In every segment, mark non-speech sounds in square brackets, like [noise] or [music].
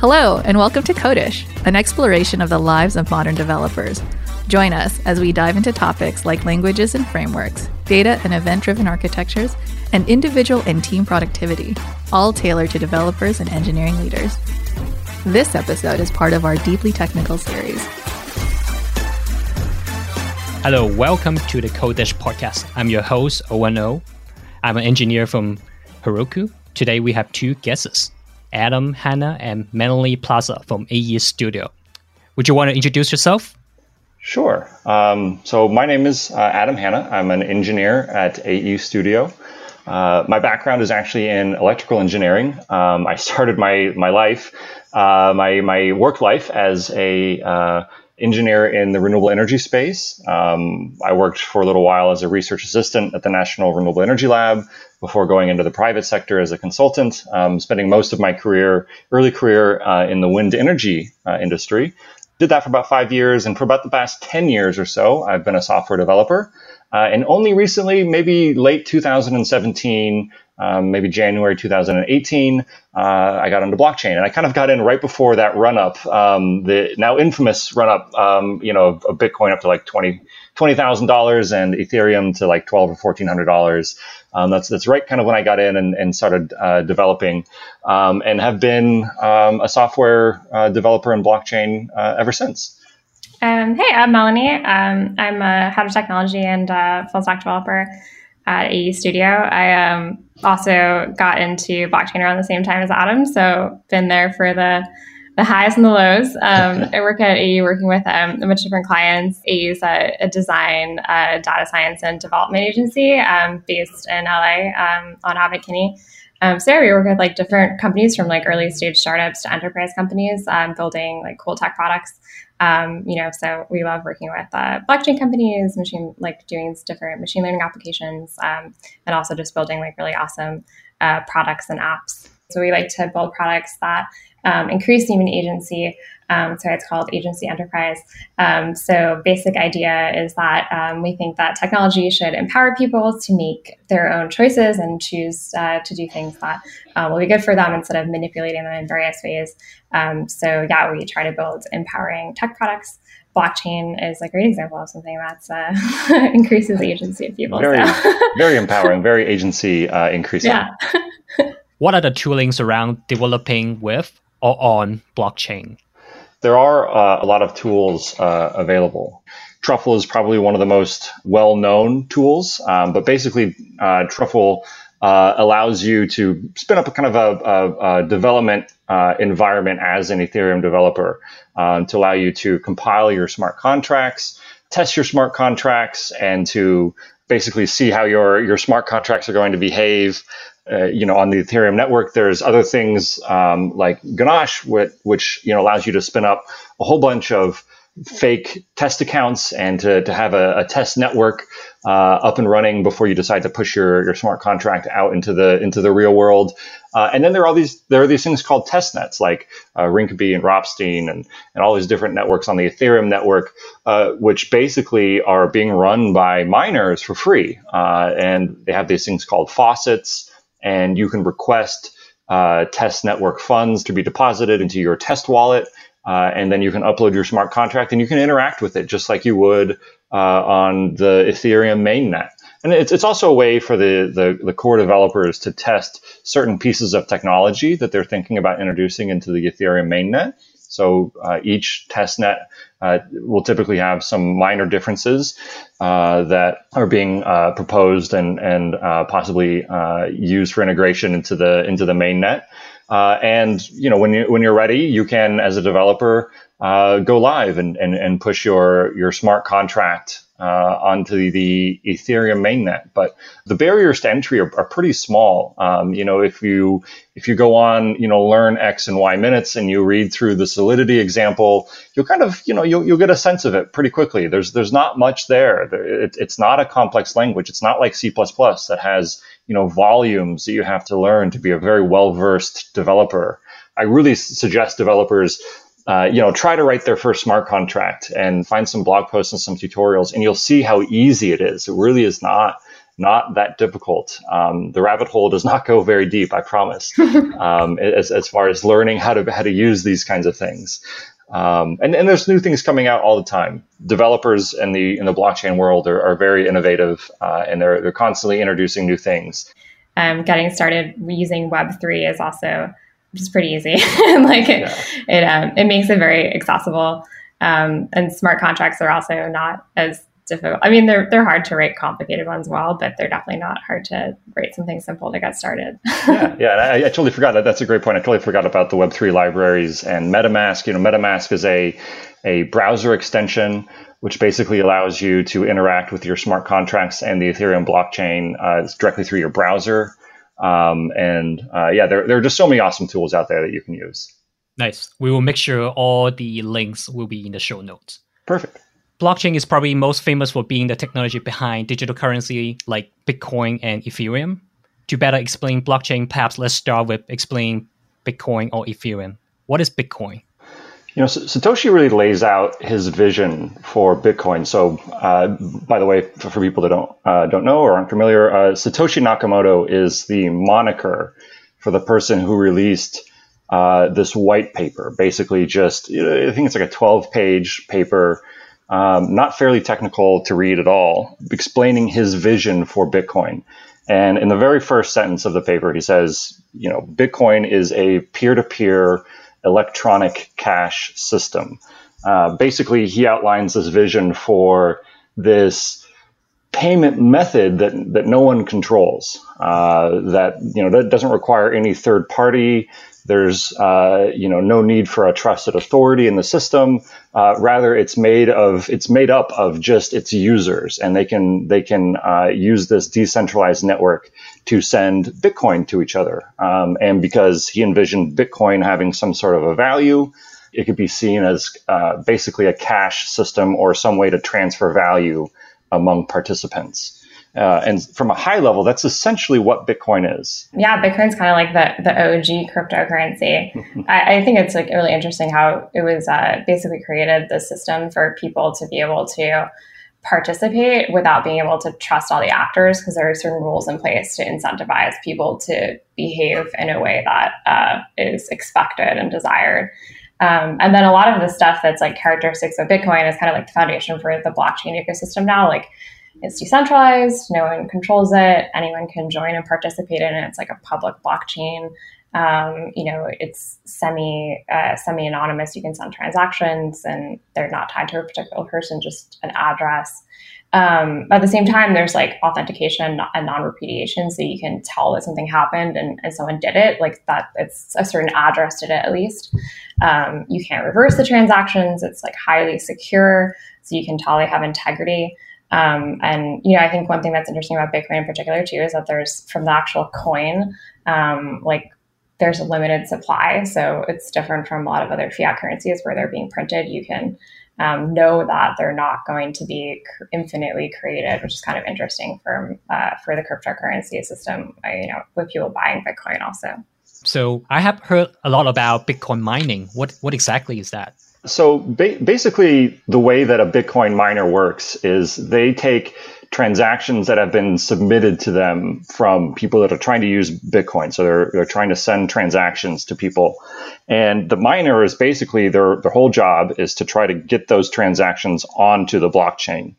Hello, and welcome to Codish, an exploration of the lives of modern developers. Join us as we dive into topics like languages and frameworks, data and event driven architectures, and individual and team productivity, all tailored to developers and engineering leaders. This episode is part of our Deeply Technical series. Hello, welcome to the Codish podcast. I'm your host, Owen O. I'm an engineer from Heroku. Today we have two guests. Adam Hanna and Melanie Plaza from AE Studio. Would you want to introduce yourself? Sure. Um, so my name is uh, Adam Hanna. I'm an engineer at AE Studio. Uh, my background is actually in electrical engineering. Um, I started my my life, uh, my my work life as a uh, engineer in the renewable energy space. Um, I worked for a little while as a research assistant at the National Renewable Energy Lab before going into the private sector as a consultant, um, spending most of my career, early career, uh, in the wind energy uh, industry. Did that for about five years, and for about the past 10 years or so, I've been a software developer. Uh, and only recently, maybe late 2017, um, maybe January 2018, uh, I got into blockchain, and I kind of got in right before that run up, um, the now infamous run up, um, you know, of Bitcoin up to like 20 thousand dollars and Ethereum to like twelve or fourteen hundred dollars. Um, that's that's right, kind of when I got in and, and started uh, developing, um, and have been um, a software uh, developer in blockchain uh, ever since. Um, hey, I'm Melanie. Um, I'm a head of technology and full stack developer at AE Studio. I um, also got into blockchain around the same time as Adam, so been there for the the highs and the lows. Um, [laughs] I work at AE working with um, a bunch of different clients. AE is a, a design, uh, data science, and development agency um, based in LA um, on Abbot Kinney. Um, so yeah, we work with like different companies from like early stage startups to enterprise companies um, building like cool tech products. Um, you know, so we love working with uh, blockchain companies, machine like doing different machine learning applications, um, and also just building like really awesome uh, products and apps. So we like to build products that um, increase human agency. Um, so it's called agency enterprise. Um, so basic idea is that um, we think that technology should empower people to make their own choices and choose uh, to do things that uh, will be good for them instead of manipulating them in various ways. Um, so yeah, we try to build empowering tech products blockchain is a great example of something that uh, [laughs] increases agency of people. Very, so. [laughs] very empowering, very agency uh, increasing. Yeah. [laughs] what are the toolings around developing with or on blockchain? There are uh, a lot of tools uh, available. Truffle is probably one of the most well known tools, um, but basically, uh, Truffle uh, allows you to spin up a kind of a, a, a development uh, environment as an Ethereum developer um, to allow you to compile your smart contracts, test your smart contracts, and to basically see how your your smart contracts are going to behave uh, you know, on the Ethereum network, there's other things um, like Ganache, which, which, you know allows you to spin up a whole bunch of fake test accounts and to, to have a, a test network uh, up and running before you decide to push your, your smart contract out into the into the real world. Uh, and then there are all these there are these things called test nets like uh, Rinkeby and Ropsten and and all these different networks on the Ethereum network, uh, which basically are being run by miners for free. Uh, and they have these things called faucets and you can request uh, test network funds to be deposited into your test wallet. Uh, and then you can upload your smart contract and you can interact with it just like you would uh, on the Ethereum mainnet. And it's, it's also a way for the, the, the, core developers to test certain pieces of technology that they're thinking about introducing into the Ethereum mainnet. So uh, each testnet uh, will typically have some minor differences uh, that are being uh, proposed and and uh, possibly uh, used for integration into the into the mainnet. and you know when you when you're ready, you can as a developer go live and, and and push your your smart contract uh, onto the, the, Ethereum mainnet. But the barriers to entry are, are pretty small. Um, you know, if you if you go on, you know, learn X in Y minutes and you read through the Solidity example, you'll kind of, you know, you'll, you'll get a sense of it pretty quickly. There's there's not much there. It, it's not a complex language. It's not like C++ that has, you know, volumes that you have to learn to be a very well versed developer. I really suggest developers uh, you know, try to write their first smart contract and find some blog posts and some tutorials, and you'll see how easy it is. It really is not not that difficult. Um, the rabbit hole does not go very deep, I promise, [laughs] um, as, as far as learning how to how to use these kinds of things. Um, and, and there's new things coming out all the time. Developers in the in the blockchain world are, are very innovative, uh, and they're they're constantly introducing new things. Um, getting started using Web three is also just pretty easy. [laughs] like it, yeah. it, um, it makes it very accessible. Um, and smart contracts are also not as difficult. I mean, they're they're hard to write complicated ones well, but they're definitely not hard to write something simple to get started. yeah, yeah. I, I, totally forgot that. That's a great point. I totally forgot about the Web three libraries and MetaMask. You know, MetaMask is a a browser extension which basically allows you to interact with your smart contracts and the Ethereum blockchain uh, directly through your browser. Um, and uh, yeah, there, there are just so many awesome tools out there that you can use. Nice. We will make sure all the links will be in the show notes. Perfect blockchain is probably most famous for being the technology behind digital currency like Bitcoin and Ethereum. To better explain blockchain, perhaps let's start with explaining Bitcoin or Ethereum. What is Bitcoin? You know, Satoshi really lays out his vision for Bitcoin. So, uh, by the way, for, for, people that don't uh, don't know or aren't familiar, uh, Satoshi Nakamoto is the moniker for the person who released uh, this white paper. Basically, just I think it's like a 12 page paper um, not fairly technical to read at all, explaining his vision for Bitcoin. And in the very first sentence of the paper, he says, you know, Bitcoin is a peer to peer electronic cash system. Uh, basically, he outlines this vision for this payment method that, that no one controls, uh, that, you know, that doesn't require any third party there's uh, you know no need for a trusted authority in the system. Uh, rather, it's made of it's made up of just its users, and they can they can uh, use this decentralized network to send Bitcoin to each other. Um, and because he envisioned Bitcoin having some sort of a value, it could be seen as uh, basically a cash system or some way to transfer value among participants. Uh, and from a high level, that's essentially what Bitcoin is. Yeah, Bitcoin's kind of like the, the OG cryptocurrency. [laughs] I, I, think it's like really interesting how it was uh, basically created the system for people to be able to participate without being able to trust all the actors because there are certain rules in place to incentivize people to behave in a way that uh, is expected and desired. Um, and then a lot of the stuff that's like characteristics of Bitcoin is kind of like the foundation for the blockchain ecosystem now. Like it's decentralized, no one controls it, anyone can join and participate in it. It's like a public blockchain. Um, you know, it's semi uh, semi anonymous. You can send transactions, and they're not tied to a particular person, just an address. Um, at the same time, there's like authentication and non repudiation, so you can tell that something happened and, and, someone did it, like that it's a certain address did it at least. Um, you can't reverse the transactions. It's like highly secure, so you can tell they have integrity. Um, and you know, I think one thing that's interesting about Bitcoin in particular too is that there's from the actual coin, um, like there's a limited supply, so it's different from a lot of other fiat currencies where they're being printed. You can um, know that they're not going to be infinitely created, which is kind of interesting for uh, for the cryptocurrency system. Uh, you know, with people buying Bitcoin also. So I have heard a lot about Bitcoin mining. What what exactly is that? So ba- basically, the way that a Bitcoin miner works is they take transactions that have been submitted to them from people that are trying to use Bitcoin. So they're, they're trying to send transactions to people. And the miner is basically their, their whole job is to try to get those transactions onto the blockchain.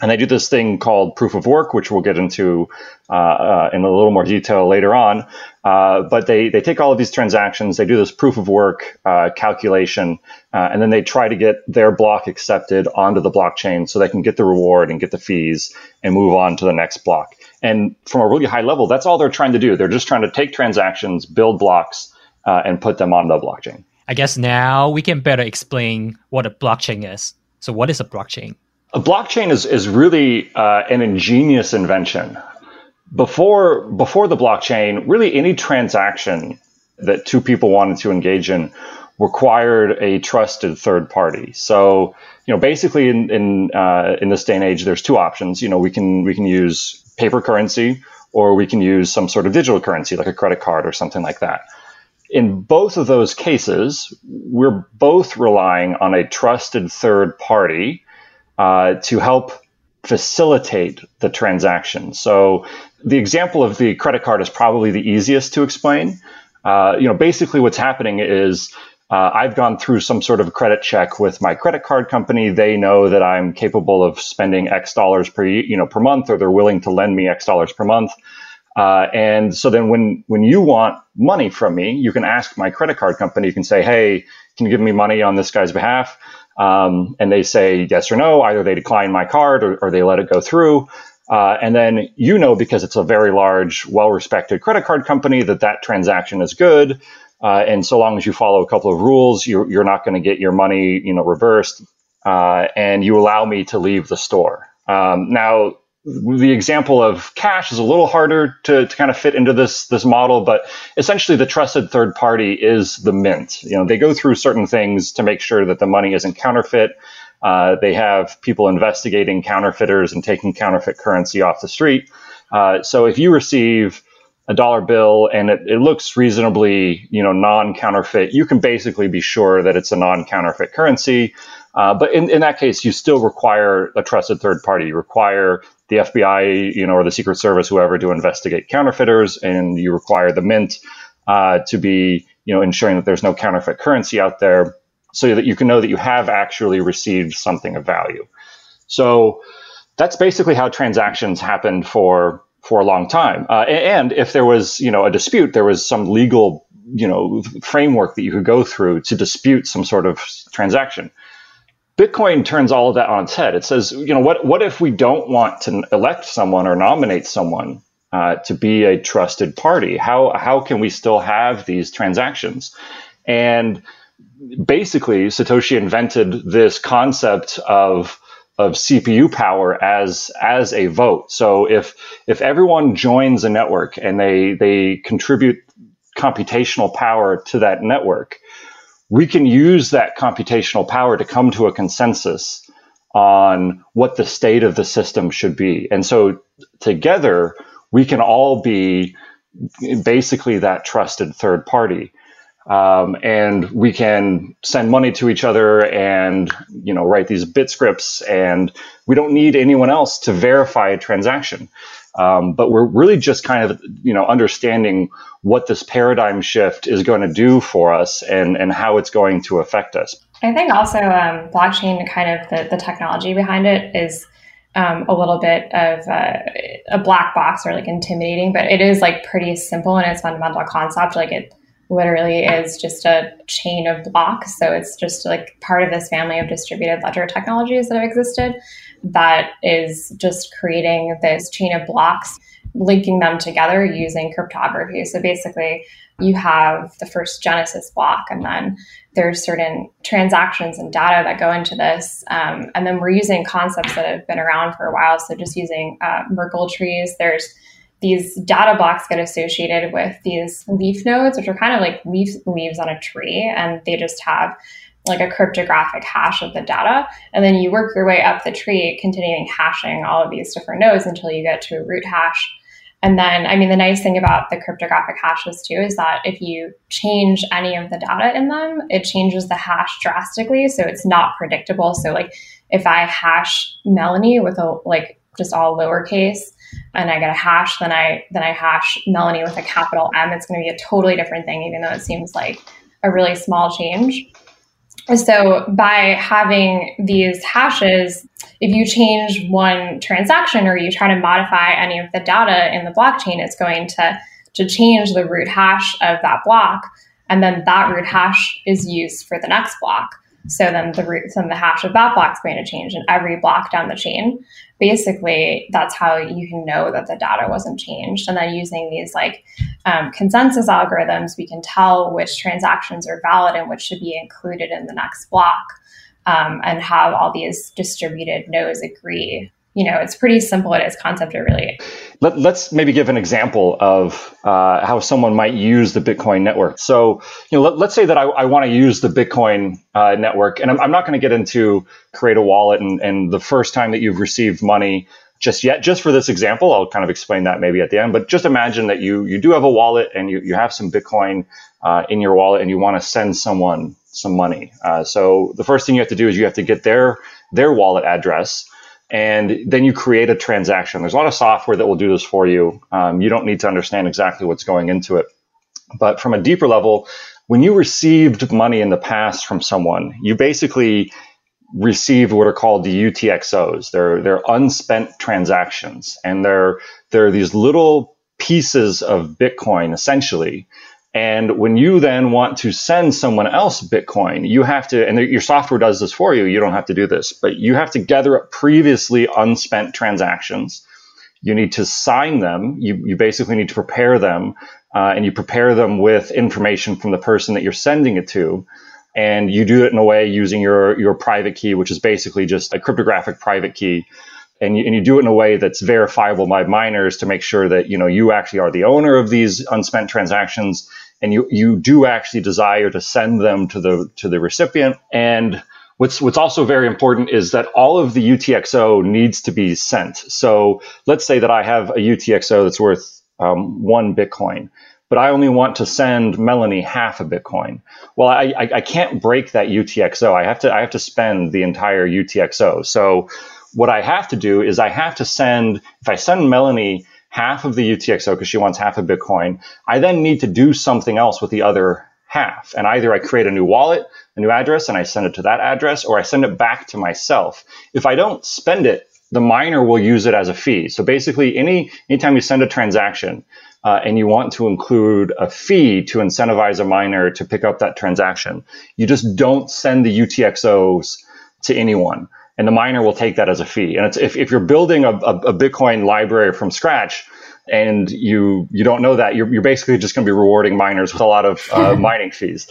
And they do this thing called proof of work, which we'll get into uh, uh, in a little more detail later on. Uh, but they, they take all of these transactions, they do this proof of work uh, calculation, uh, and then they try to get their block accepted onto the blockchain so they can get the reward and get the fees and move on to the next block. And from a really high level, that's all they're trying to do. They're just trying to take transactions, build blocks, uh, and put them on the blockchain. I guess now we can better explain what a blockchain is. So, what is a blockchain? A blockchain is, is really uh, an ingenious invention. Before, before the blockchain, really any transaction that two people wanted to engage in required a trusted third party. So, you know, basically in in, uh, in this day and age, there's two options. You know, we can we can use paper currency or we can use some sort of digital currency like a credit card or something like that. In both of those cases, we're both relying on a trusted third party uh, to help facilitate the transaction. So the example of the credit card is probably the easiest to explain. Uh, you know, basically what's happening is uh, I've gone through some sort of credit check with my credit card company. They know that I'm capable of spending X dollars per you know per month, or they're willing to lend me X dollars per month. Uh, and so then when when you want money from me, you can ask my credit card company. You can say, "Hey, can you give me money on this guy's behalf?" Um, and they say yes or no. Either they decline my card or, or they let it go through. Uh, and then you know because it's a very large, well-respected credit card company that that transaction is good. Uh, and so long as you follow a couple of rules, you're, you're not going to get your money, you know, reversed. Uh, and you allow me to leave the store. Um, now, the example of cash is a little harder to, to kind of fit into this this model, but essentially the trusted third party is the mint. You know, they go through certain things to make sure that the money isn't counterfeit. Uh, they have people investigating counterfeiters and taking counterfeit currency off the street. Uh, so if you receive a dollar bill and it, it looks reasonably, you know, non-counterfeit, you can basically be sure that it's a non-counterfeit currency. Uh, but in, in that case, you still require a trusted third party. You require the FBI, you know, or the Secret Service, whoever, to investigate counterfeiters, and you require the mint uh, to be, you know, ensuring that there's no counterfeit currency out there, so that you can know that you have actually received something of value. So that's basically how transactions happened for for a long time. Uh, and if there was, you know, a dispute, there was some legal, you know, framework that you could go through to dispute some sort of transaction. Bitcoin turns all of that on its head. It says, you know, what what if we don't want to elect someone or nominate someone uh, to be a trusted party? How how can we still have these transactions? And basically, Satoshi invented this concept of of CPU power as as a vote. So if if everyone joins a network and they they contribute computational power to that network, we can use that computational power to come to a consensus on what the state of the system should be. And so together we can all be basically that trusted third party um, and we can send money to each other and you know write these bit scripts and we don't need anyone else to verify a transaction um, but we're really just kind of you know understanding what this paradigm shift is going to do for us and and how it's going to affect us i think also um, blockchain kind of the, the technology behind it is um, a little bit of uh, a black box or like intimidating, but it is like pretty simple in its fundamental concept. Like it literally is just a chain of blocks. So it's just like part of this family of distributed ledger technologies that have existed that is just creating this chain of blocks, linking them together using cryptography. So basically, you have the first Genesis block, and then there's certain transactions and data that go into this. Um, and then we're using concepts that have been around for a while. So just using uh, Merkle trees, there's these data blocks get associated with these leaf nodes, which are kind of like leaves leaves on a tree, and they just have like a cryptographic hash of the data. And then you work your way up the tree, continuing hashing all of these different nodes until you get to a root hash. And then, I mean, the nice thing about the cryptographic hashes too is that if you change any of the data in them, it changes the hash drastically. So it's not predictable. So, like, if I hash Melanie with a like just all lowercase, and I get a hash, then I then I hash Melanie with a capital M. It's going to be a totally different thing, even though it seems like a really small change. So by having these hashes, if you change one transaction or you try to modify any of the data in the blockchain, it's going to to change the root hash of that block, and then that root hash is used for the next block. So then the root, then the hash of that block is going to change in every block down the chain. Basically, that's how you can know that the data wasn't changed. And then using these like um, consensus algorithms, we can tell which transactions are valid and which should be included in the next block, um, and have all these distributed nodes agree you know, it's pretty simple in its concept. It really. Let, us maybe give an example of uh, how someone might use the Bitcoin network. So, you know, let, us say that I, I want to use the Bitcoin uh, network, and I'm, I'm not going to get into create a wallet and, and the first time that you've received money just yet. Just for this example, I'll kind of explain that maybe at the end. But just imagine that you you do have a wallet and you, you have some Bitcoin uh, in your wallet, and you want to send someone some money. Uh, so the first thing you have to do is you have to get their their wallet address. And then you create a transaction. There's a lot of software that will do this for you. Um, you don't need to understand exactly what's going into it. But from a deeper level, when you received money in the past from someone, you basically received what are called the UTXOs. They're they're unspent transactions, and they're they're these little pieces of Bitcoin essentially. And when you then want to send someone else Bitcoin, you have to, and your software does this for you. You don't have to do this, but you have to gather up previously unspent transactions. You need to sign them. You, you basically need to prepare them, uh, and you prepare them with information from the person that you're sending it to and you do it in a way using your your private key, which is basically just a cryptographic private key. And you, and you do it in a way that's verifiable by miners to make sure that you know you actually are the owner of these unspent transactions, and you you do actually desire to send them to the to the recipient. And what's what's also very important is that all of the UTXO needs to be sent. So let's say that I have a UTXO that's worth um, one Bitcoin but I only want to send Melanie half a Bitcoin. Well, I, I, I, can't break that UTXO. I have to I have to spend the entire UTXO. So what I have to do is I have to send if I send Melanie half of the UTXO because she wants half a Bitcoin, I then need to do something else with the other half. And either I create a new wallet, a new address, and I send it to that address, or I send it back to myself. If I don't spend it, the miner will use it as a fee. So basically, any anytime you send a transaction, uh, and you want to include a fee to incentivize a miner to pick up that transaction, you just don't send the UTXOs to anyone. And the miner will take that as a fee. And if, if you're building a, a, a Bitcoin library from scratch, and you you don't know that you're, you're basically just going to be rewarding miners with a lot of uh, [laughs] mining fees.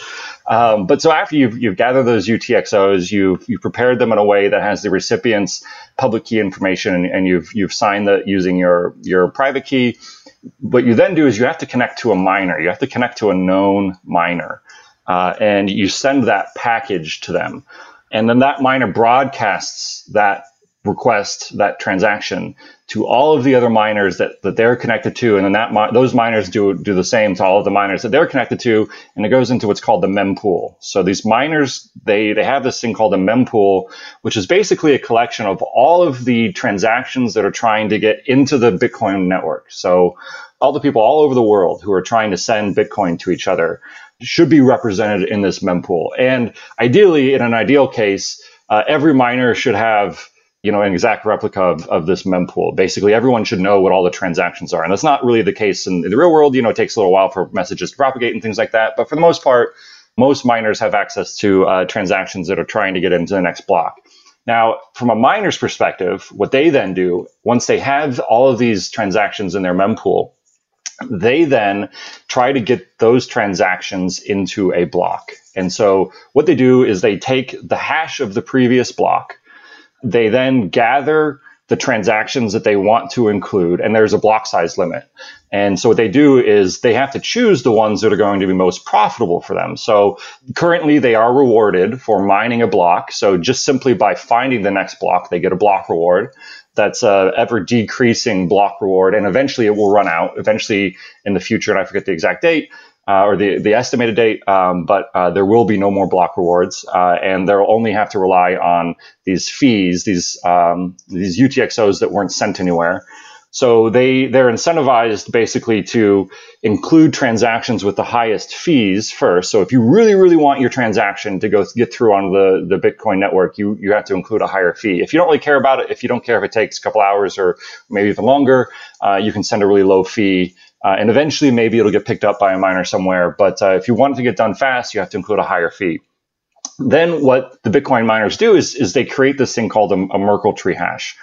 Um, but so after you've, you've gathered those UTXOs, you've you've prepared them in a way that has the recipient's public key information, and, and you've you've signed that using your your private key what you then do is you have to connect to a miner. You have to connect to a known miner, uh, and you send that package to them, and then that miner broadcasts that request, that transaction, to all of the other miners that, that they're connected to, and then that those miners do do the same to all of the miners that they're connected to, and it goes into what's called the mempool. So these miners they they have this thing called a mempool, which is basically a collection of all of the transactions that are trying to get into the Bitcoin network. So all the people all over the world who are trying to send Bitcoin to each other should be represented in this mempool, and ideally, in an ideal case, uh, every miner should have you know, an exact replica of, of this mempool. Basically, everyone should know what all the transactions are. And that's not really the case in, in the real world. You know, it takes a little while for messages to propagate and things like that. But for the most part, most miners have access to uh, transactions that are trying to get into the next block. Now, from a miner's perspective, what they then do, once they have all of these transactions in their mempool, they then try to get those transactions into a block. And so what they do is they take the hash of the previous block, they then gather the transactions that they want to include, and there's a block size limit. And so what they do is they have to choose the ones that are going to be most profitable for them. So currently they are rewarded for mining a block. So just simply by finding the next block, they get a block reward. That's a ever decreasing block reward, and eventually it will run out. Eventually, in the future, and I forget the exact date, uh, or the, the estimated date, um, but uh, there will be no more block rewards, uh, and they'll only have to rely on these fees, these um, these UTXOs that weren't sent anywhere. So they they're incentivized basically to include transactions with the highest fees first. So if you really really want your transaction to go get through on the the Bitcoin network, you you have to include a higher fee. If you don't really care about it, if you don't care if it takes a couple hours or maybe even longer, uh, you can send a really low fee uh, and eventually, maybe it'll get picked up by a miner somewhere. But uh, if you want it to get done fast, you have to include a higher fee. Then what the Bitcoin miners do is, is they create this thing called a, a Merkle tree hash.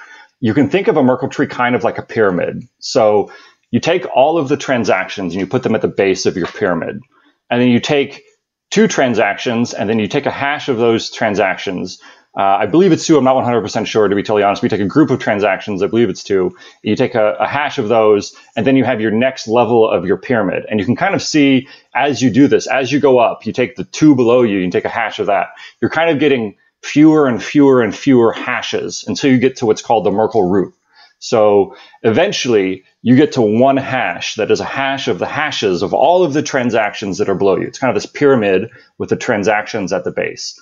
You can think of a Merkle tree kind of like a pyramid. So you take all of the transactions and you put them at the base of your pyramid. And then you take two transactions and then you take a hash of those transactions uh, I believe it's two. I'm not 100% sure, to be totally honest. We take a group of transactions. I believe it's two. You take a, a, hash of those, and then you have your next level of your pyramid. And you can kind of see as you do this, as you go up, you take the two below you, you take a hash of that. You're kind of getting fewer and fewer and fewer hashes until you get to what's called the Merkle root. So eventually you get to one hash that is a hash of the hashes of all of the transactions that are below you. It's kind of this pyramid with the transactions at the base.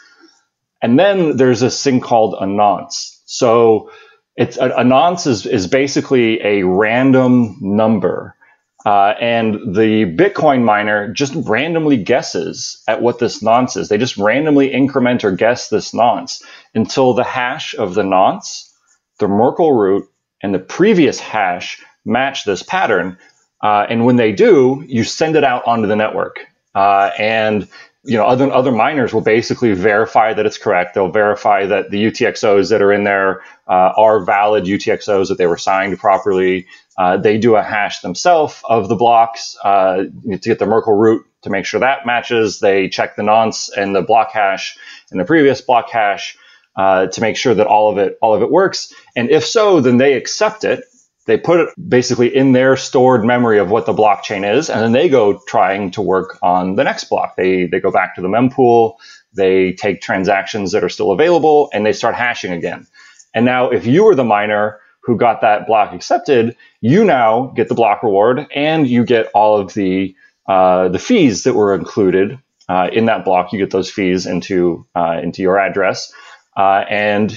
And then there's this thing called a nonce. So it's a, a nonce is, is basically a random number. Uh, and the Bitcoin miner just randomly guesses at what this nonce is. They just randomly increment or guess this nonce until the hash of the nonce, the Merkle root, and the previous hash match this pattern. Uh, and when they do, you send it out onto the network. Uh, and you know, other other miners will basically verify that it's correct. They'll verify that the UTXOs that are in there uh, are valid UTXOs that they were signed properly. Uh, they do a hash themselves of the blocks uh, to get the Merkle root to make sure that matches. They check the nonce and the block hash and the previous block hash uh, to make sure that all of it all of it works. And if so, then they accept it they put it basically in their stored memory of what the blockchain is, and then they go trying to work on the next block. They they go back to the mempool, they take transactions that are still available, and they start hashing again. And now, if you were the miner who got that block accepted, you now get the block reward, and you get all of the uh, the fees that were included uh, in that block. You get those fees into uh, into your address, uh, and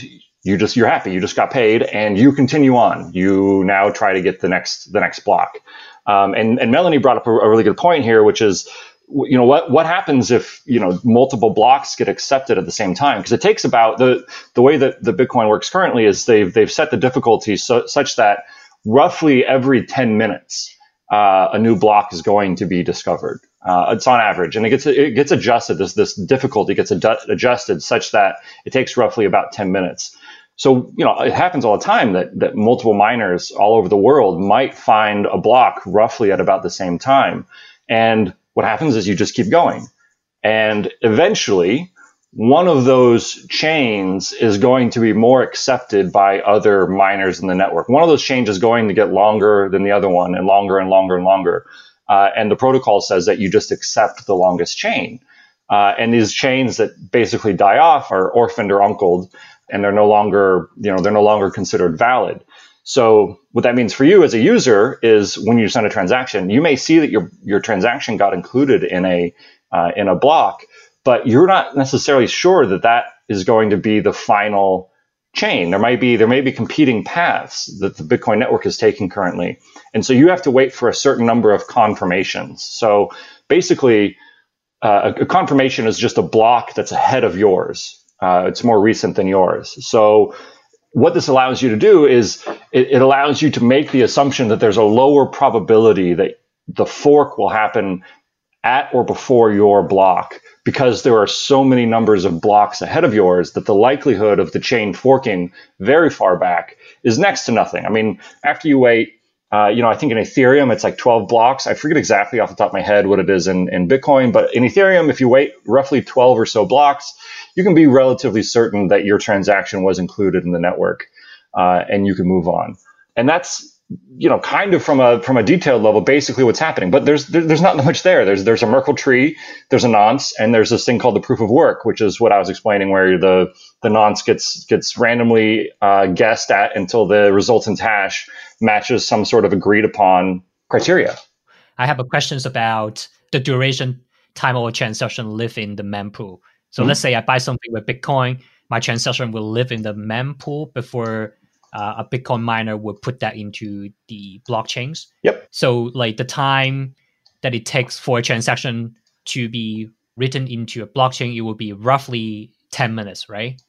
you just you're happy you just got paid and you continue on you now try to get the next the next block um, and and melanie brought up a, a, really good point here which is you know what what happens if you know multiple blocks get accepted at the same time because it takes about the the way that the bitcoin works currently is they've they've set the difficulty so, such that roughly every 10 minutes uh, a new block is going to be discovered uh, it's on average, and it gets it gets adjusted. This this difficulty gets ad- adjusted such that it takes roughly about ten minutes. So, you know, it happens all the time that, that multiple miners all over the world might find a block roughly at about the same time. And what happens is you just keep going. And eventually, one of those chains is going to be more accepted by other miners in the network. One of those chains is going to get longer than the other one and longer and longer and longer. Uh, and the protocol says that you just accept the longest chain. Uh, and these chains that basically die off are orphaned or uncled and they're no longer, you know, they're no longer considered valid. So what that means for you as a user is when you send a transaction, you may see that your your transaction got included in a uh, in a block, but you're not necessarily sure that that is going to be the final chain. There might be there may be competing paths that the Bitcoin network is taking currently, and so you have to wait for a certain number of confirmations. So basically, uh, a, a confirmation is just a block that's ahead of yours. Uh, it's more recent than yours. So what this allows you to do is it, it, allows you to make the assumption that there's a lower probability that the fork will happen at or before your block because there are so many numbers of blocks ahead of yours that the likelihood of the chain forking very far back is next to nothing. I mean, after you wait uh, you know, I think in Ethereum, it's like 12 blocks. I forget exactly off the top of my head what it is in, in Bitcoin, but in Ethereum, if you wait roughly 12 or so blocks, you can be relatively certain that your transaction was included in the network uh, and you can move on. And that's you know, kind of from a from a detailed level, basically what's happening. But there's there, there's not much there. There's there's a Merkle tree, there's a nonce, and there's this thing called the proof of work, which is what I was explaining, where the the nonce gets gets randomly uh, guessed at until the resultant hash matches some sort of agreed upon criteria. I have a questions about the duration time of a transaction live in the mempool. So mm-hmm. let's say I buy something with Bitcoin, my transaction will live in the mempool before uh, a Bitcoin miner would put that into the blockchains. Yep. So like the time that it takes for a transaction to be written into a blockchain, it will be roughly 10 minutes, right?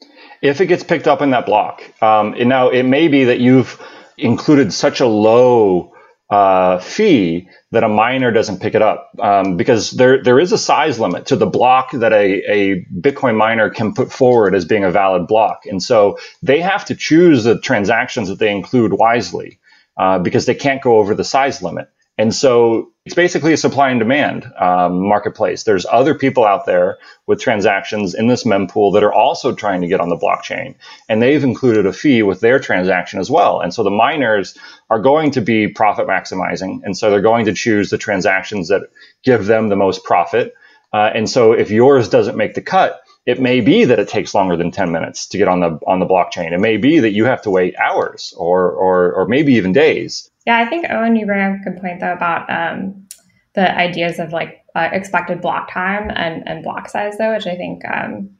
If it gets picked up in that block. Um, now it may be that you've included such a low uh, fee that a miner doesn't pick it up um, because there there is a size limit to the block that a, a Bitcoin miner can put forward as being a valid block, and so they have to choose the transactions that they include wisely uh, because they can't go over the size limit. And so it's basically a supply and demand um, marketplace. There's other people out there with transactions in this mempool that are also trying to get on the blockchain, and they've included a fee with their transaction as well. And so the miners are going to be profit maximizing, and so they're going to choose the transactions that give them the most profit. Uh, and so if yours doesn't make the cut, it may be that it takes longer than 10 minutes to get on the on the blockchain. It may be that you have to wait hours or or, or maybe even days. Yeah, I think Owen, you bring up a good point though about um, the ideas of like uh, expected block time and and block size though, which I think um,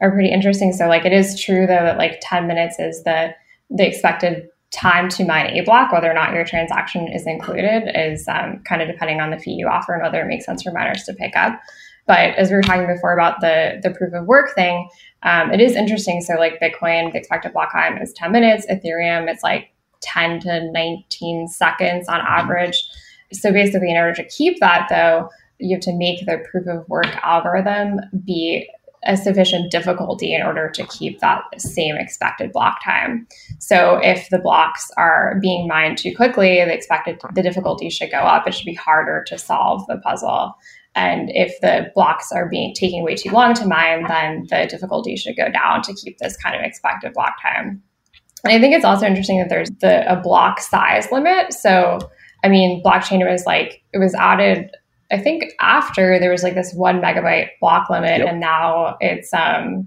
are pretty interesting. So like it is true though that like 10 minutes is the the expected time to mine a block, whether or not your transaction is included, is um, kind of depending on the fee you offer and whether it makes sense for miners to pick up. But as we were talking before about the the proof of work thing, um, it is interesting. So like Bitcoin, the expected block time is 10 minutes. Ethereum, it's like 10 to 19 seconds on mm-hmm. average. So basically, in order to keep that, though, you have to make the proof of work algorithm be a sufficient difficulty in order to keep that same expected block time. So if the blocks are being mined too quickly, the expected the difficulty should go up. It should be harder to solve the puzzle. And if the blocks are being taking way too long to mine, then the difficulty should go down to keep this kind of expected block time. And I think it's also interesting that there's the a block size limit. So I mean, blockchain was like it was added I think after there was like this one megabyte block limit, yep. and now it's um,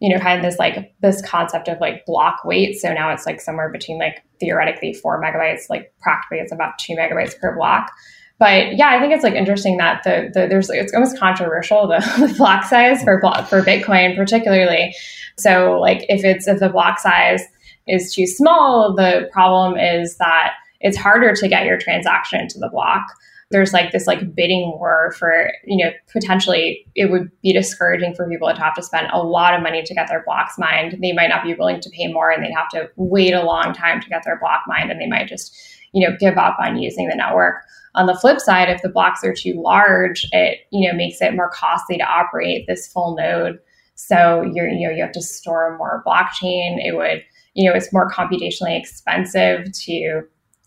you know, kind of this like this concept of like block weight. So now it's like somewhere between like theoretically four megabytes, like practically it's about two megabytes per block. But yeah, I think it's like interesting that the, the there's it's almost controversial the, [laughs] the block size for block for Bitcoin particularly. So like if it's if the block size is too small, the problem is that it's harder to get your transaction into the block. There's like this like bidding war for you know potentially it would be discouraging for people to have to spend a lot of money to get their blocks mined. They might not be willing to pay more and they'd have to wait a long time to get their block mined and they might just you know give up on using the network. On the flip side if the blocks are too large it you know makes it more costly to operate this full node. So you're you know you have to store more blockchain. It would you know it's more computationally expensive to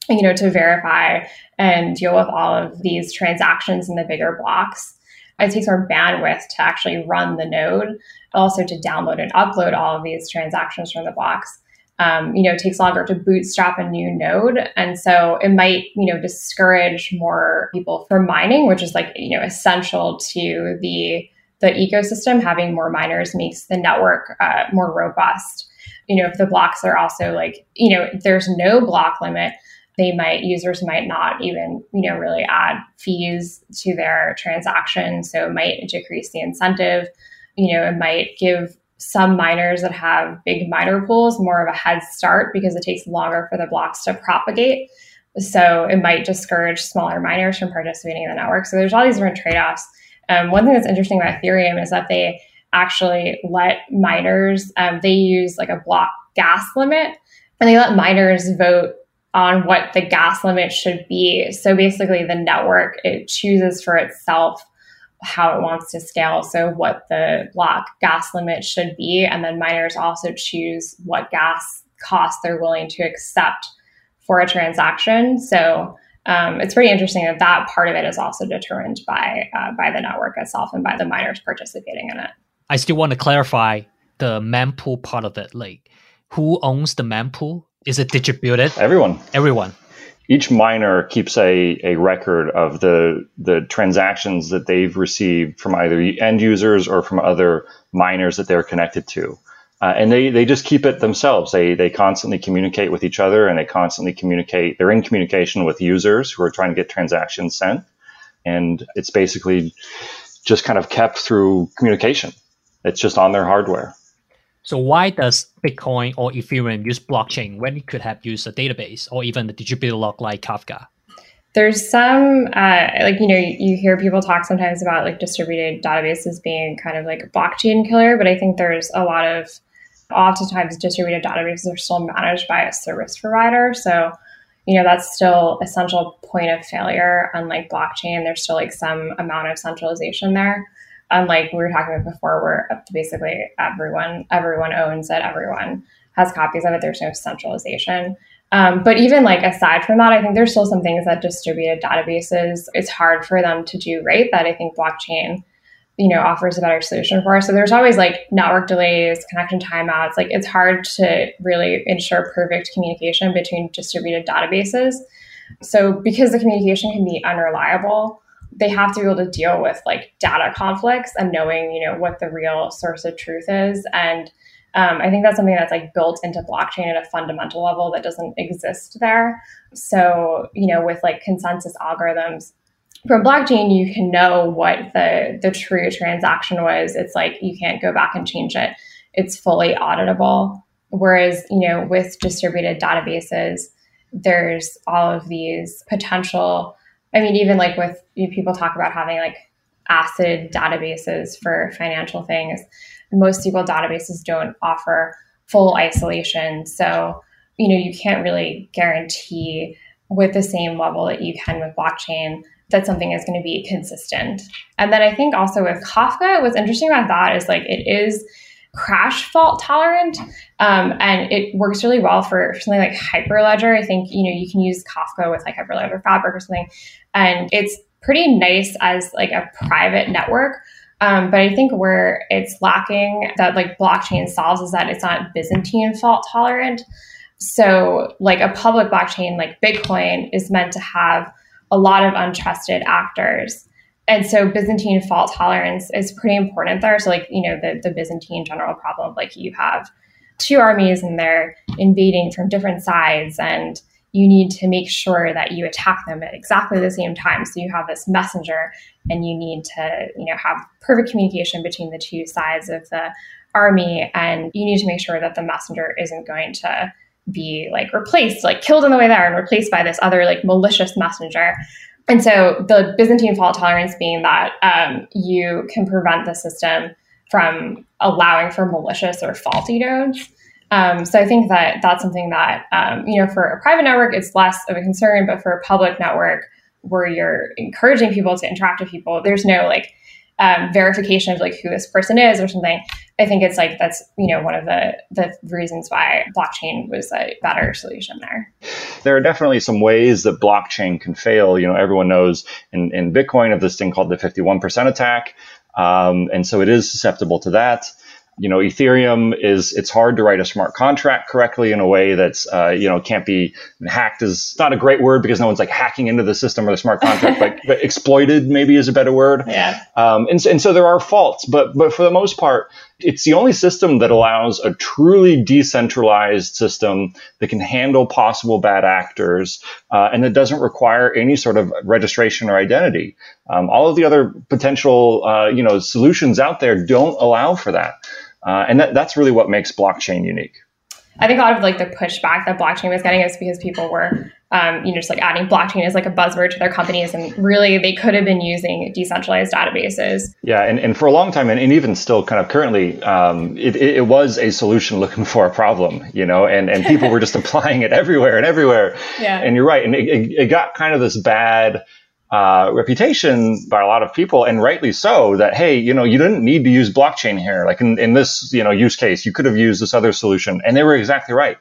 you know, to verify and deal with all of these transactions in the bigger blocks. It takes more bandwidth to actually run the node, also to download and upload all of these transactions from the blocks. Um, you know, it takes longer to bootstrap a new node. And so it might, you know, discourage more people from mining, which is like, you know, essential to the the ecosystem. Having more miners makes the network uh, more robust. You know, if the blocks are also like, you know, there's no block limit, they might users might not even you know really add fees to their transaction. So it might decrease the incentive. You know it might give some miners that have big miner pools more of a head start because it takes longer for the blocks to propagate. So it might discourage smaller miners from participating in the network. So there's all these different trade-offs. Um, one thing that's interesting about ethereum is that they actually let miners um, they use like a block gas limit and they let miners vote on what the gas limit should be. So basically, the network it chooses for itself how it wants to scale. So what the block gas limit should be, and then miners also choose what gas cost they're willing to accept for a transaction. So um, it's pretty interesting that that part of it is also determined by uh, by the network itself and by the miners participating in it. I still want to clarify the mempool part of it. Like, who owns the mempool? Is it distributed? Everyone. Everyone. Each miner keeps a, a record of the the transactions that they've received from either end users or from other miners that they're connected to. Uh, and they, they just keep it themselves. They, they constantly communicate with each other and they constantly communicate. They're in communication with users who are trying to get transactions sent. And it's basically just kind of kept through communication. It's just on their hardware. So why does Bitcoin or Ethereum use blockchain when it could have used a database or even a distributed log like Kafka? There's some uh, like you know you hear people talk sometimes about like distributed databases being kind of like a blockchain killer, but I think there's a lot of oftentimes distributed databases are still managed by a service provider. So you know that's still essential point of failure. Unlike blockchain, there's still like some amount of centralization there unlike we were talking about before, where basically everyone everyone owns it, everyone has copies of it. There's no centralization. Um, but even like aside from that, I think there's still some things that distributed databases it's hard for them to do right. That I think blockchain, you know, offers a better solution for. So there's always like network delays, connection timeouts. Like it's hard to really ensure perfect communication between distributed databases. So because the communication can be unreliable, they have to be able to deal with like data conflicts and knowing you know what the real source of truth is. And um, i think that's something that's like built into blockchain at a fundamental level that doesn't exist there. So you know with like consensus algorithms from blockchain you can know what the the true transaction was. It's like you can't go back and change it. It's fully auditable. Whereas, you know, with distributed databases, there's all of these potential. I mean, even like with you know, people talk about having like ACID databases for financial things. Most SQL databases don't offer full isolation. So, you know, you can't really guarantee with the same level that you can with blockchain that something is going to be consistent. And then I think also with Kafka, what's interesting about that is like it is crash fault tolerant um, and it works really well for something like hyperledger. I think you know you can use kafka with like hyperledger fabric or something and it's pretty nice as like a private network um, but i think where it's lacking that like blockchain solves is that it's not byzantine fault tolerant. So like a public blockchain like bitcoin is meant to have a lot of untrusted actors and so Byzantine fault tolerance is pretty important there. So like, you know, the, the Byzantine general problem, like you have two armies and they're invading from different sides and you need to make sure that you attack them at exactly the same time. So you have this messenger and you need to, you know, have perfect communication between the two sides of the army and you need to make sure that the messenger isn't going to be like replaced, like killed on the way there and replaced by this other like malicious messenger. And so the Byzantine fault tolerance being that um, you can prevent the system from allowing for malicious or faulty nodes. Um, so I think that that's something that, um, you know, for a private network, it's less of a concern, but for a public network where you're encouraging people to interact with people, there's no like um, verification of like who this person is or something. I think it's like that's you know one of the the reasons why blockchain was a better solution there. There are definitely some ways that blockchain can fail. You know, everyone knows in, in Bitcoin of this thing called the 51% attack. Um, and so it is susceptible to that you know, Ethereum is it's hard to write a smart contract correctly in a way that's uh, you know can't be hacked is not a great word because no one's like hacking into the system or the smart contract, but, [laughs] but exploited maybe is a better word. Yeah. Um, and, and so there are faults, but but for the most part, it's the only system that allows a truly decentralized system that can handle possible bad actors uh, and that doesn't require any sort of registration or identity. Um, all of the other potential uh, you know solutions out there don't allow for that. Uh, and that, that's really what makes blockchain unique. I think a lot of like the pushback that blockchain was getting is because people were, um, you know, just like adding blockchain as like a buzzword to their companies, and really they could have been using decentralized databases. Yeah, and, and for a long time, and, and even still, kind of currently, um, it, it was a solution looking [laughs] for a problem, you know, and and people were just [laughs] applying it everywhere and everywhere. Yeah, and you're right, and it, it got kind of this bad uh, reputation by a lot of people, and rightly so, that hey, you know, you didn't need to use blockchain here. Like in, in this, you know, use case, you could have used this other solution, and they were exactly right.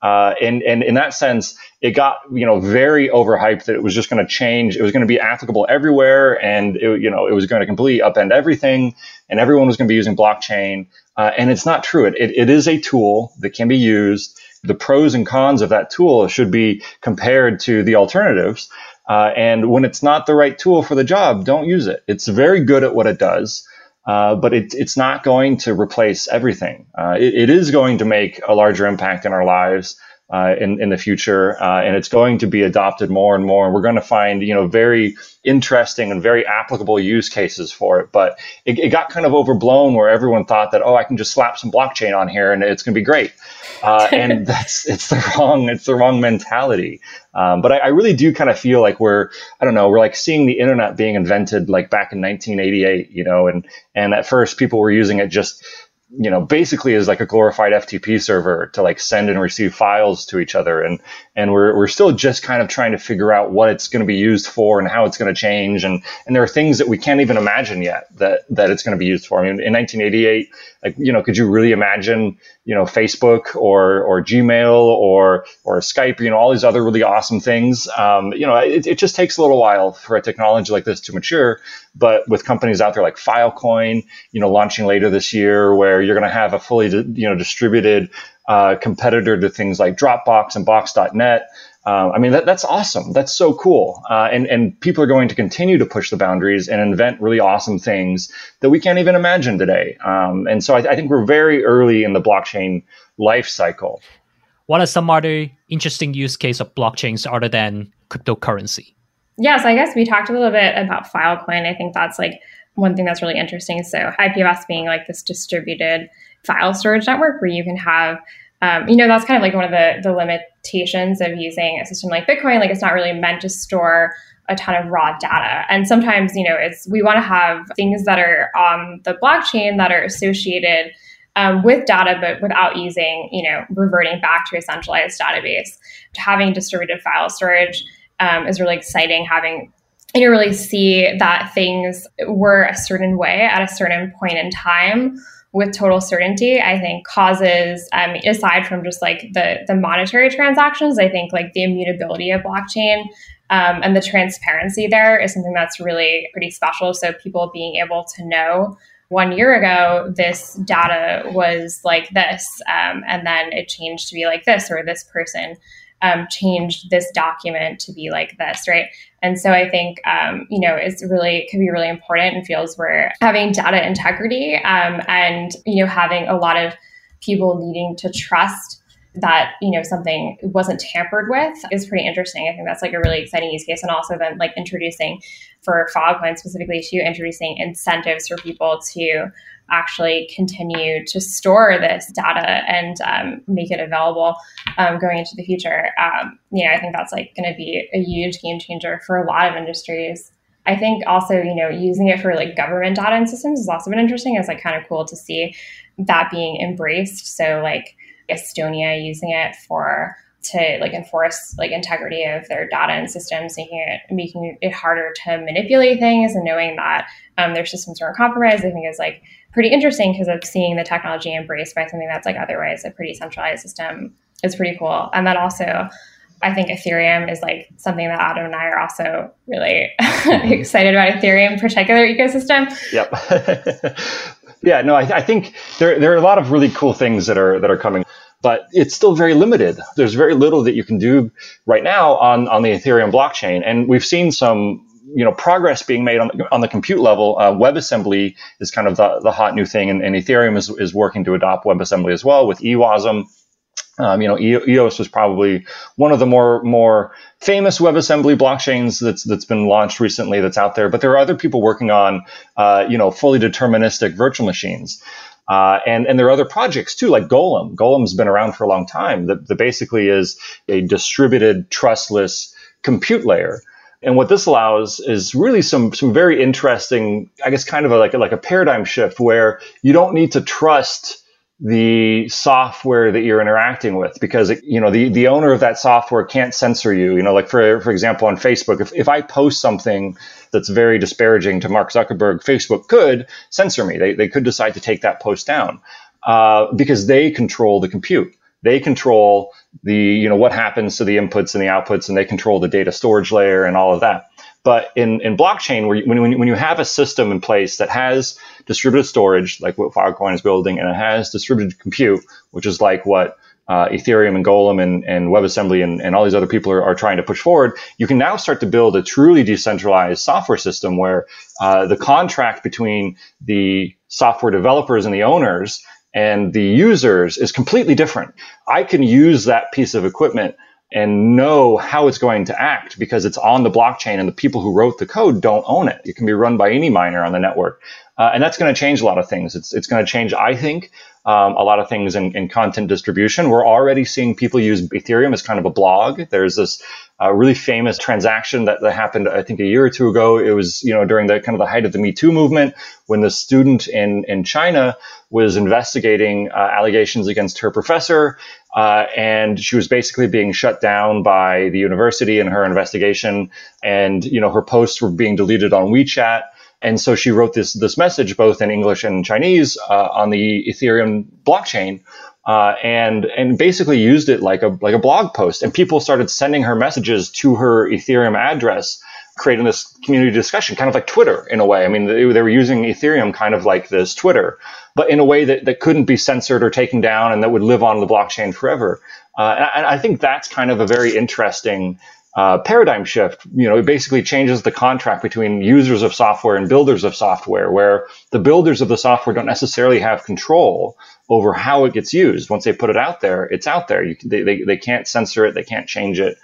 Uh, and and in that sense, it got you know very overhyped that it was just going to change. It was going to be applicable everywhere, and it, you know it was going to completely upend everything, and everyone was going to be using blockchain. Uh, and it's not true. It, it, it is a tool that can be used. The pros and cons of that tool should be compared to the alternatives. Uh, and when it's not the right tool for the job, don't use it. It's very good at what it does, uh, but it, it's not going to replace everything. Uh, it, it is going to make a larger impact in our lives uh, in, in the future, uh, and it's going to be adopted more and more. And we're going to find, you know, very interesting and very applicable use cases for it. But it, it got kind of overblown where everyone thought that, oh, I can just slap some blockchain on here and it's going to be great. Uh, [laughs] and that's it's the wrong it's the wrong mentality. Um, but I, I, really do kind of feel like we're I don't know we're like seeing the internet being invented like back in 1988, you know, and and at first people were using it just you know basically is like a glorified FTP server to like send and receive files to each other. And and we're, we're still just kind of trying to figure out what it's going to be used for and how it's going to change. And and there are things that we can't even imagine yet that that it's going to be used for. I mean in 1988 like you know could you really imagine you know Facebook or or Gmail or or Skype you know all these other really awesome things? Um, you know it, it just takes a little while for a technology like this to mature. But with companies out there like Filecoin, you know, launching later this year, where you're going to have a fully, you know, distributed uh, competitor to things like Dropbox and Box.net. Uh, I mean, that, that's awesome. That's so cool. Uh, and, and people are going to continue to push the boundaries and invent really awesome things that we can't even imagine today. Um, and so I, I think we're very early in the blockchain life cycle. What are some other interesting use case of blockchains other than cryptocurrency? yeah, so I guess we talked a little bit about Filecoin. I think that's like one thing that's really interesting. So IPFS being like this distributed file storage network where you can have um, you know, that's kind of like one of the, the limitations of using a system like Bitcoin. Like it's not really meant to store a ton of raw data. And sometimes, you know, it's we want to have things that are on the blockchain that are associated um, with data, but without using, you know, reverting back to a centralized database. Having distributed file storage um, is really exciting. Having you really see that things were a certain way at a certain point in time with total certainty, I think causes, um, aside from just like the the monetary transactions, I think like the immutability of blockchain um, and the transparency there is something that's really pretty special. So people being able to know one year ago this data was like this, um, and then it changed to be like this, or this person um, changed this document to be like this, right? And so I think, um, you know, it's really, it could be really important in fields where having data integrity um, and, you know, having a lot of people needing to trust that you know something wasn't tampered with is pretty interesting. I think that's like a really exciting use case, and also then like introducing for Filecoin specifically to introducing incentives for people to actually continue to store this data and um, make it available um, going into the future. Um, you know, I think that's like going to be a huge game changer for a lot of industries. I think also, you know, using it for like government data and systems has also been interesting. It's like kind of cool to see that being embraced. So like Estonia using it for to like enforce like integrity of their data and systems, making it making it harder to manipulate things and knowing that um, their systems aren't compromised, I think is like pretty interesting because of seeing the technology embraced by something that's like otherwise a pretty centralized system is pretty cool. And that also I think Ethereum is like something that Adam and I are also really [laughs] mm-hmm. excited about Ethereum particular ecosystem. Yep. [laughs] yeah, no, I, I, think there, there are a lot of really cool things that are that are coming but it's still very limited. There's very little that you can do right now on, on the Ethereum blockchain. And we've seen some you know progress being made on the, on the compute level. Uh, WebAssembly is kind of the, the hot new thing, and, and Ethereum is, is working to adopt WebAssembly as well with EWASM. Um, you know, EOS was probably one of the more more famous WebAssembly blockchains that's that's been launched recently that's out there. But there are other people working on, uh, you know, fully deterministic virtual machines. Uh, and, and there are other projects too, like Golem. Golem's been around for a long time. That, that basically is a distributed, trustless compute layer. And what this allows is really some some very interesting, I guess, kind of a, like a, like a paradigm shift where you don't need to trust the software that you're interacting with because you know the, the owner of that software can't censor you. You know like for for example on facebook if, if i post something that's very disparaging to mark zuckerberg facebook could censor me. They, they could decide to take that post down uh, because they control the compute they control the you know what happens to the inputs and the outputs and they control the data storage layer and all of that. But in, in blockchain, where you, when, when, you have a system in place that has distributed storage, like what Filecoin is building, and it has distributed compute, which is like what uh, Ethereum and Golem and, and WebAssembly and, and all these other people are, are, trying to push forward, you can now start to build a truly decentralized software system where uh, the contract between the software developers and the owners and the users is completely different. I can use that piece of equipment and know how it's going to act because it's on the blockchain and the people who wrote the code don't own it. It can be run by any miner on the network. Uh, and that's going to change a lot of things. It's, it's going to change, I think, um, a lot of things in, in, content distribution. We're already seeing people use Ethereum as kind of a blog. There's this uh, really famous transaction that, that happened, I think, a year or two ago. It was, you know, during the kind of the height of the Me Too movement when the student in, in China was investigating uh, allegations against her professor. Uh, and she was basically being shut down by the university in her investigation. And, you know, her posts were being deleted on WeChat. And so she wrote this this message both in English and Chinese uh, on the Ethereum blockchain, uh, and and basically used it like a like a blog post. And people started sending her messages to her Ethereum address, creating this community discussion, kind of like Twitter in a way. I mean, they, they were using Ethereum kind of like this Twitter, but in a way that, that couldn't be censored or taken down, and that would live on the blockchain forever. Uh, and I think that's kind of a very interesting uh, paradigm shift. You know, it basically changes the contract between users of software and builders of software, where the builders of the software don't necessarily have control over how it gets used. Once they put it out there, it's out there. You, they, they, they can't censor it, they can't change it.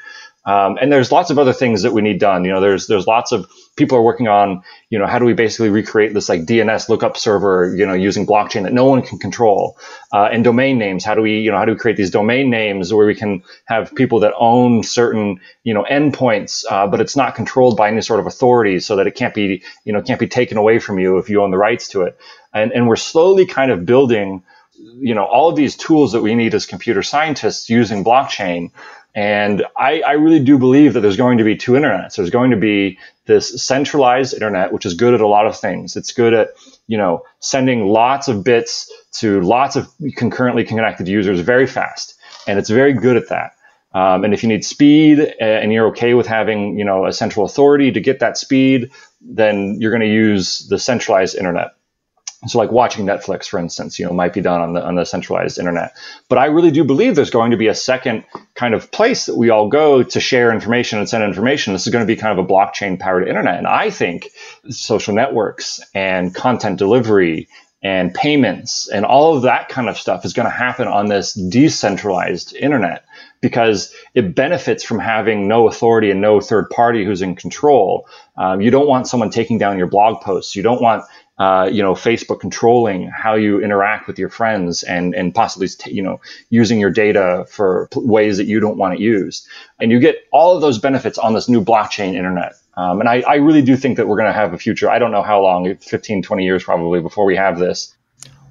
Um, and there's lots of other things that we need done. You know, there's there's lots of people are working on, you know, how do we basically recreate this like DNS lookup server, you know, using blockchain that no one can control, uh, and domain names. How do we, you know, how do we create these domain names where we can have people that own certain, you know, endpoints, uh, but it's not controlled by any sort of authority, so that it can't be, you know, can't be taken away from you if you own the rights to it. And and we're slowly kind of building you know all of these tools that we need as computer scientists using blockchain and I, I, really do believe that there's going to be two internets. There's going to be this centralized internet, which is good at a lot of things. It's good at, you know, sending lots of bits to lots of concurrently connected users very fast. And it's very good at that. Um, and if you need speed and you're okay with having, you know, a central authority to get that speed, then you're going to use the centralized internet. So like watching Netflix, for instance, you know, might be done on the on the centralized internet. But I really do believe there's going to be a second kind of place that we all go to share information and send information. This is going to be kind of a blockchain powered internet. And I think social networks and content delivery and payments and all of that kind of stuff is going to happen on this decentralized internet because it benefits from having no authority and no third party who's in control. Um, you don't want someone taking down your blog posts. You don't want uh, you know, Facebook controlling how you interact with your friends and, and possibly, you know, using your data for ways that you don't want it used. And you get all of those benefits on this new blockchain internet. Um, and I, I really do think that we're going to have a future. I don't know how long, 15, 20 years probably before we have this.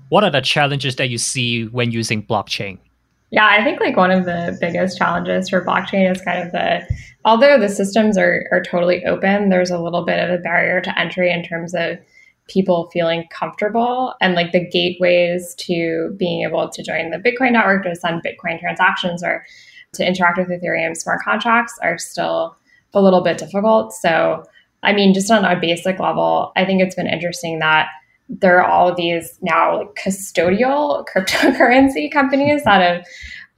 What are the challenges that you see when using blockchain? Yeah, I think like one of the biggest challenges for blockchain is kind of the although the systems are are totally open, there's a little bit of a barrier to entry in terms of people feeling comfortable and like the gateways to being able to join the Bitcoin network to send Bitcoin transactions or to interact with Ethereum smart contracts are still a little bit difficult. So, I mean, just on a basic level, I think it's been interesting that there are all these now like custodial [laughs] cryptocurrency companies that have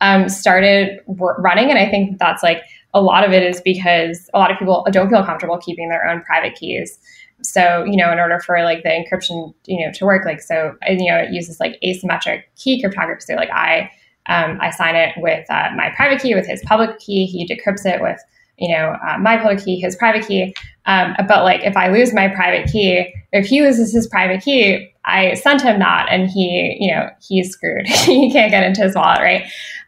um, started running. And I think that's like a lot of it is because a lot of people don't feel comfortable keeping their own private keys so you know in order for like the encryption you know to work like so you know it uses like asymmetric key cryptography. So like i um, i sign it with uh, my private key with his public key. He decrypts it with you know uh, my public key his private key. Um, but like if i lose my private key if he loses his private key i sent him that and he you know he's screwed. [laughs] He can't get into his wallet right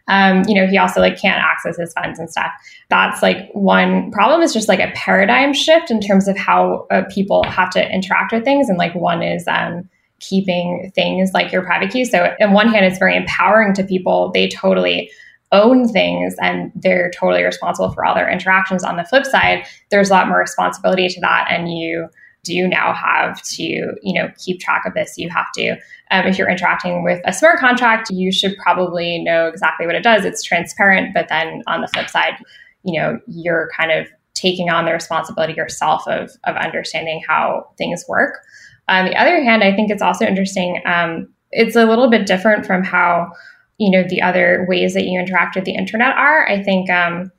um, you know, he also like can't access his funds and stuff. That's like one problem is just like a paradigm shift in terms of how uh, people have to interact with things. And like one is um, keeping things like your private key. So on one hand, it's very empowering to people. They totally own things and they're totally responsible for all their interactions. On the flip side, there's a lot more responsibility to that, and you do now have to you know keep track of this? You have to um, if you're interacting with a smart contract you should probably know exactly what it does. It's transparent but then on the flip side you know you're kind of taking on the responsibility yourself of, of understanding how things work. On the other hand i think it's also interesting um, it's a little bit different from how you know the other ways that you interact with the internet are. I think um,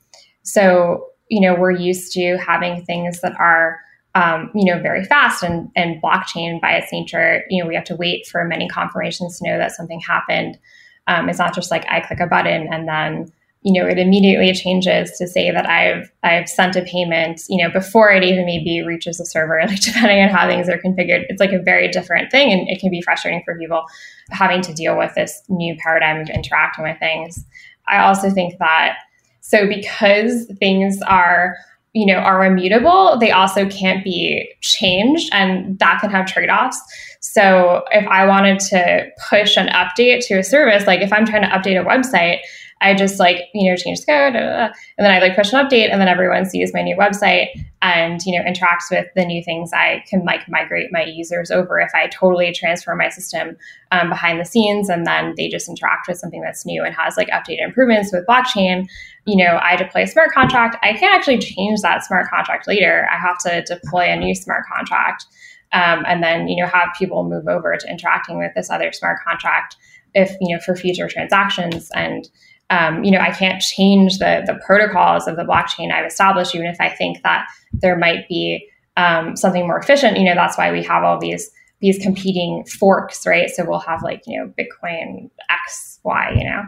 so you know we're used to having things that are um, you know, very fast and, and blockchain by its nature, you know, we have to wait for many confirmations to know that something happened. Um, it's not just like I click a button and then, you know, it immediately changes to say that I've I've sent a payment, you know, before it even maybe reaches the server, [laughs] like depending on how things are configured. It's like a very different thing and it can be frustrating for people having to deal with this new paradigm of interacting with things. I also think that so because things are you know are immutable they also can't be changed and that can have trade-offs. So if i wanted to push an update to a service like if i'm trying to update a website I just like, you know, change the code, and then I like push an update, and then everyone sees my new website and, you know, interacts with the new things. I can like migrate my users over if I totally transfer my system um, behind the scenes, and then they just interact with something that's new and has like updated improvements with blockchain. You know, I deploy a smart contract. I can't actually change that smart contract later. I have to deploy a new smart contract. Um, and then you know have people move over to interacting with this other smart contract if you know for future transactions and um, you know, I can't change the the protocols of the blockchain I've established, even if I think that there might be um, something more efficient. You know, that's why we have all these these competing forks, right? So we'll have like, you know, Bitcoin X, Y, you know.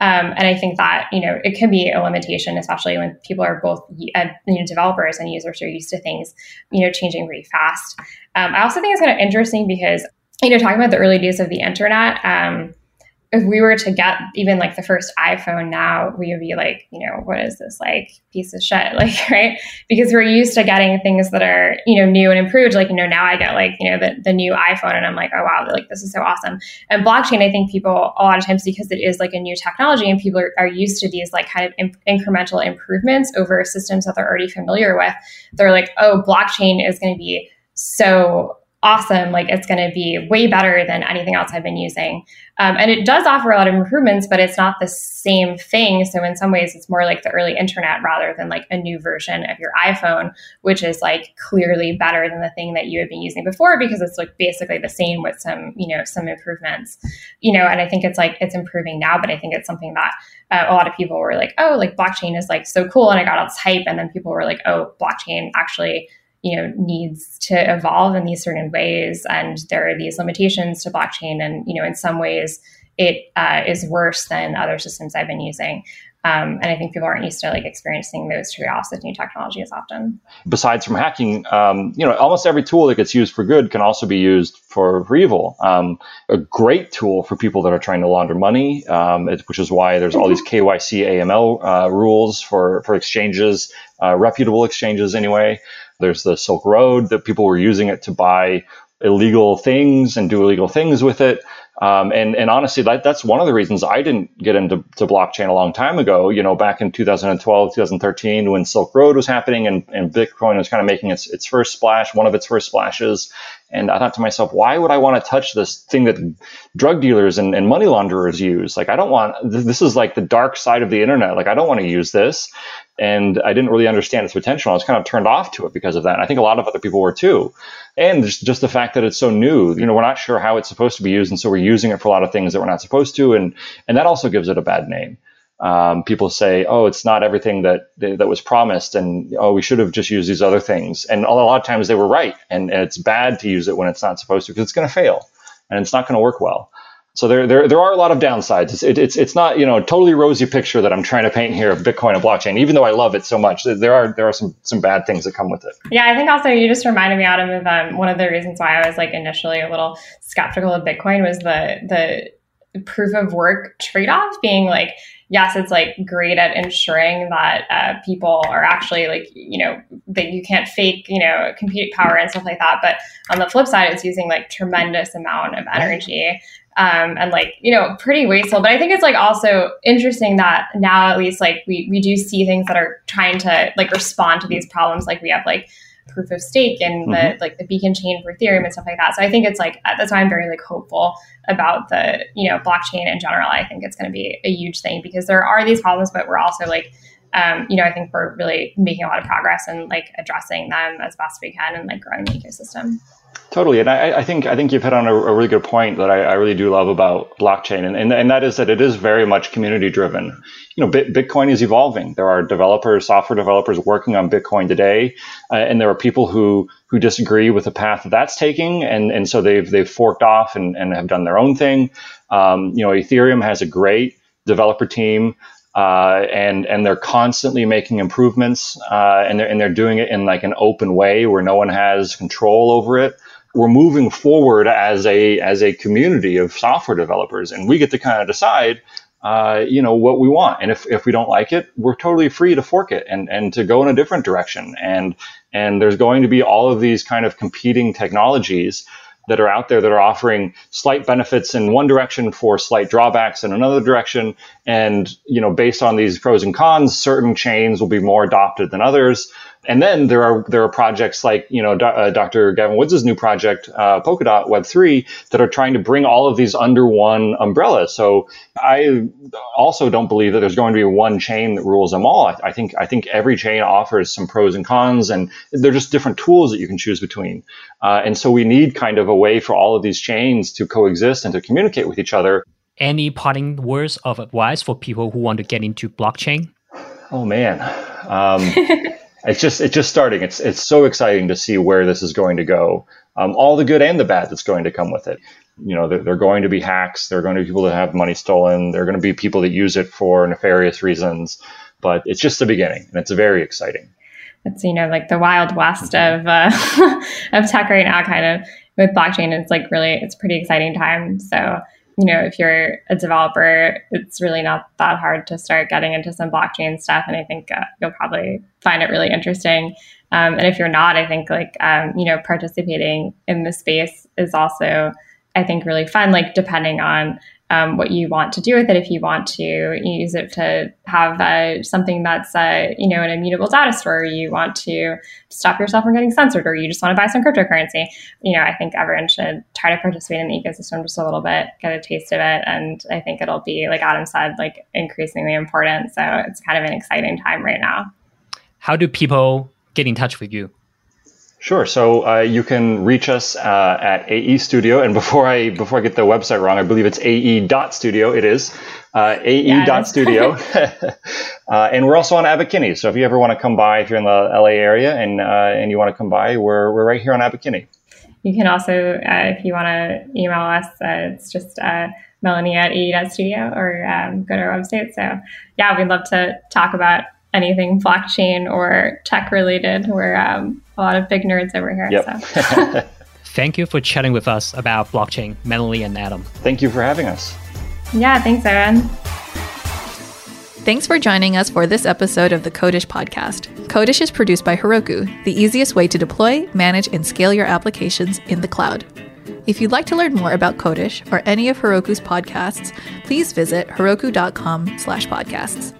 Um, and I think that, you know, it can be a limitation, especially when people are both uh, you know, developers and users are used to things, you know, changing really fast. Um, I also think it's kind of interesting because, you know, talking about the early days of the internet, um, if we were to get even like the first iPhone now, we would be like, you know, what is this like piece of shit? [laughs] Like, right? Because we're used to getting things that are, you know, new and improved. Like, you know, now I get like, you know, the, the new iPhone and I'm like, oh wow, like this is so awesome. And blockchain, I think people a lot of times because it is like a new technology and people are, are used to these like kind of imp- incremental improvements over systems that they're already familiar with. They're like, oh, blockchain is going to be so awesome. Like it's going to be way better than anything else I've been using. Um, and it does offer a lot of improvements, but it's not the same thing. So in some ways, it's more like the early internet rather than like a new version of your iPhone, which is like clearly better than the thing that you had been using before because it's like basically the same with some, you know, some improvements, you know, and I think it's like it's improving now, but I think it's something that uh, a lot of people were like, oh, like blockchain is like so cool. And I got all this hype. And then people were like, oh, blockchain actually you know needs to evolve in these certain ways and there are these limitations to blockchain and you know in some ways it uh, is worse than other systems i've been using um, and I think people aren't used to like experiencing those trade-offs with new technologies often. Besides from hacking, um, you know, almost every tool that gets used for good can also be used for, for evil. Um, a great tool for people that are trying to launder money, um, it, which is why there's all these KYC AML uh, rules for for exchanges, uh, reputable exchanges anyway. There's the Silk Road that people were using it to buy illegal things and do illegal things with it. Um, and and honestly, that, that's one of the reasons I didn't get into to blockchain a long time ago. You know, back in 2012, 2013, when Silk Road was happening and, and Bitcoin was kind of making its its first splash, one of its first splashes. And I thought to myself, why would I want to touch this thing that drug dealers and, and money launderers use? Like, I don't want this is like the dark side of the internet. Like, I don't want to use this. And I didn't really understand its potential. I was kind of turned off to it because of that. And I think a lot of other people were too and just, just the fact that it's so new you know we're not sure how it's supposed to be used and so we're using it for a lot of things that we're not supposed to and and that also gives it a bad name um, people say oh it's not everything that that was promised and oh we should have just used these other things and a lot of times they were right and, and it's bad to use it when it's not supposed to because it's going to fail and it's not going to work well so there, there, there are a lot of downsides. It's, it, it's, it's not, you know, a totally rosy picture that I'm trying to paint here of Bitcoin and blockchain. Even though I love it so much, there are, there are some, some bad things that come with it. Yeah, I think also you just reminded me, Adam, of um, one of the reasons why I was like initially a little skeptical of Bitcoin was the the proof of work trade off being like yes, it's like great at ensuring that uh, people are actually like, you know, that you can't fake, you know, compute power and stuff like that. But on the flip side, it's using like tremendous amount of energy um, and like you know pretty wasteful but i think it's like also interesting that now at least like we, we do see things that are trying to like respond to these problems like we have like proof of stake and mm-hmm. the like the beacon chain for ethereum and stuff like that so i think it's like that's why i'm very like hopeful about the you know blockchain in general i think it's going to be a huge thing because there are these problems but we're also like um, you know, I think we're really making a lot of progress and like addressing them as best we can and like growing the ecosystem. Totally, and I, I, think I think you've hit on a, a really good point that I, I, really do love about blockchain, and, and, and that is that it is very much community driven. You know, Bitcoin is evolving. There are developers, software developers working on Bitcoin today, uh, and there are people who who disagree with the path that that's taking, and and so they've they've forked off and, and have done their own thing. Um, you know, Ethereum has a great developer team. Uh, and and they're constantly making improvements, uh, and they're and they're doing it in like an open way where no one has control over it we're moving forward as a as a community of software developers, and we get to kind of decide, uh, you know, what we want. And if, if we don't like it, we're totally free to fork it and and to go in a different direction. And and there's going to be all of these kind of competing technologies that are out there that are offering slight benefits in one direction for slight drawbacks in another direction. And you know based on these pros and cons certain chains will be more adopted than others and then there are there are projects like you know Do, uh, Dr. Gavin Woods' new project uh, Polkadot Web three that are trying to bring all of these under one umbrella. So I also don't believe that there's going to be one chain that rules them all. I, I think I think every chain offers some pros and cons, and they're just different tools that you can choose between. Uh, and so we need kind of a way for all of these chains to coexist and to communicate with each other. Any parting words of advice for people who want to get into blockchain? Oh man. Um, [laughs] it's just it's just starting. It's it's so exciting to see where this is going to go. Um, all the good and the bad that's going to come with it. You know, there, there are going to be hacks. There are going to be people that have money stolen. There are going to be people that use it for nefarious reasons. But it's just the beginning, and it's very exciting. It's you know like the wild west of uh, [laughs] of tech right now, kind of with blockchain. It's like really it's pretty exciting time. So you know, if you're a developer, it's really not that hard to start getting into some blockchain stuff. And I think uh, you'll probably find it really interesting. Um, and if you're not, I think like, um, you know, participating in the space is also, I think, really fun, like depending on um, what you want to do with it. If you want to use it to have uh, something that's, uh, you know, an immutable data store, you want to stop yourself from getting censored, or you just want to buy some cryptocurrency, you know, I think everyone should try to participate in the ecosystem just a little bit, get a taste of it. And I think it'll be, like Adam said, like increasingly important. So it's kind of an exciting time right now. How do people get in touch with you? Sure. So uh, you can reach us uh, at AE Studio, and before I before I get the website wrong, I believe it's AE dot Studio. It is uh, AE yeah, dot Studio, [laughs] [laughs] uh, and we're also on Abbot Kinney. So if you ever want to come by, if you're in the LA area and uh, and you want to come by, we're we're right here on Abbot Kinney. You can also, uh, if you want to email us, it's just Melanie at AE dot Studio, or um, go to our website. So yeah, we'd love to talk about anything blockchain or tech related. We're um, a lot of big nerds over here. Yep. So. [laughs] [laughs] Thank you for chatting with us about blockchain, Melanie and Adam. Thank you for having us. Yeah, thanks, Aaron. Thanks for joining us for this episode of the Code[ish] podcast. Code[ish] is produced by Heroku, the easiest way to deploy, manage, and scale your applications in the cloud. If you'd like to learn more about Code[ish] or any of Heroku's podcasts, please visit heroku.com slash podcasts.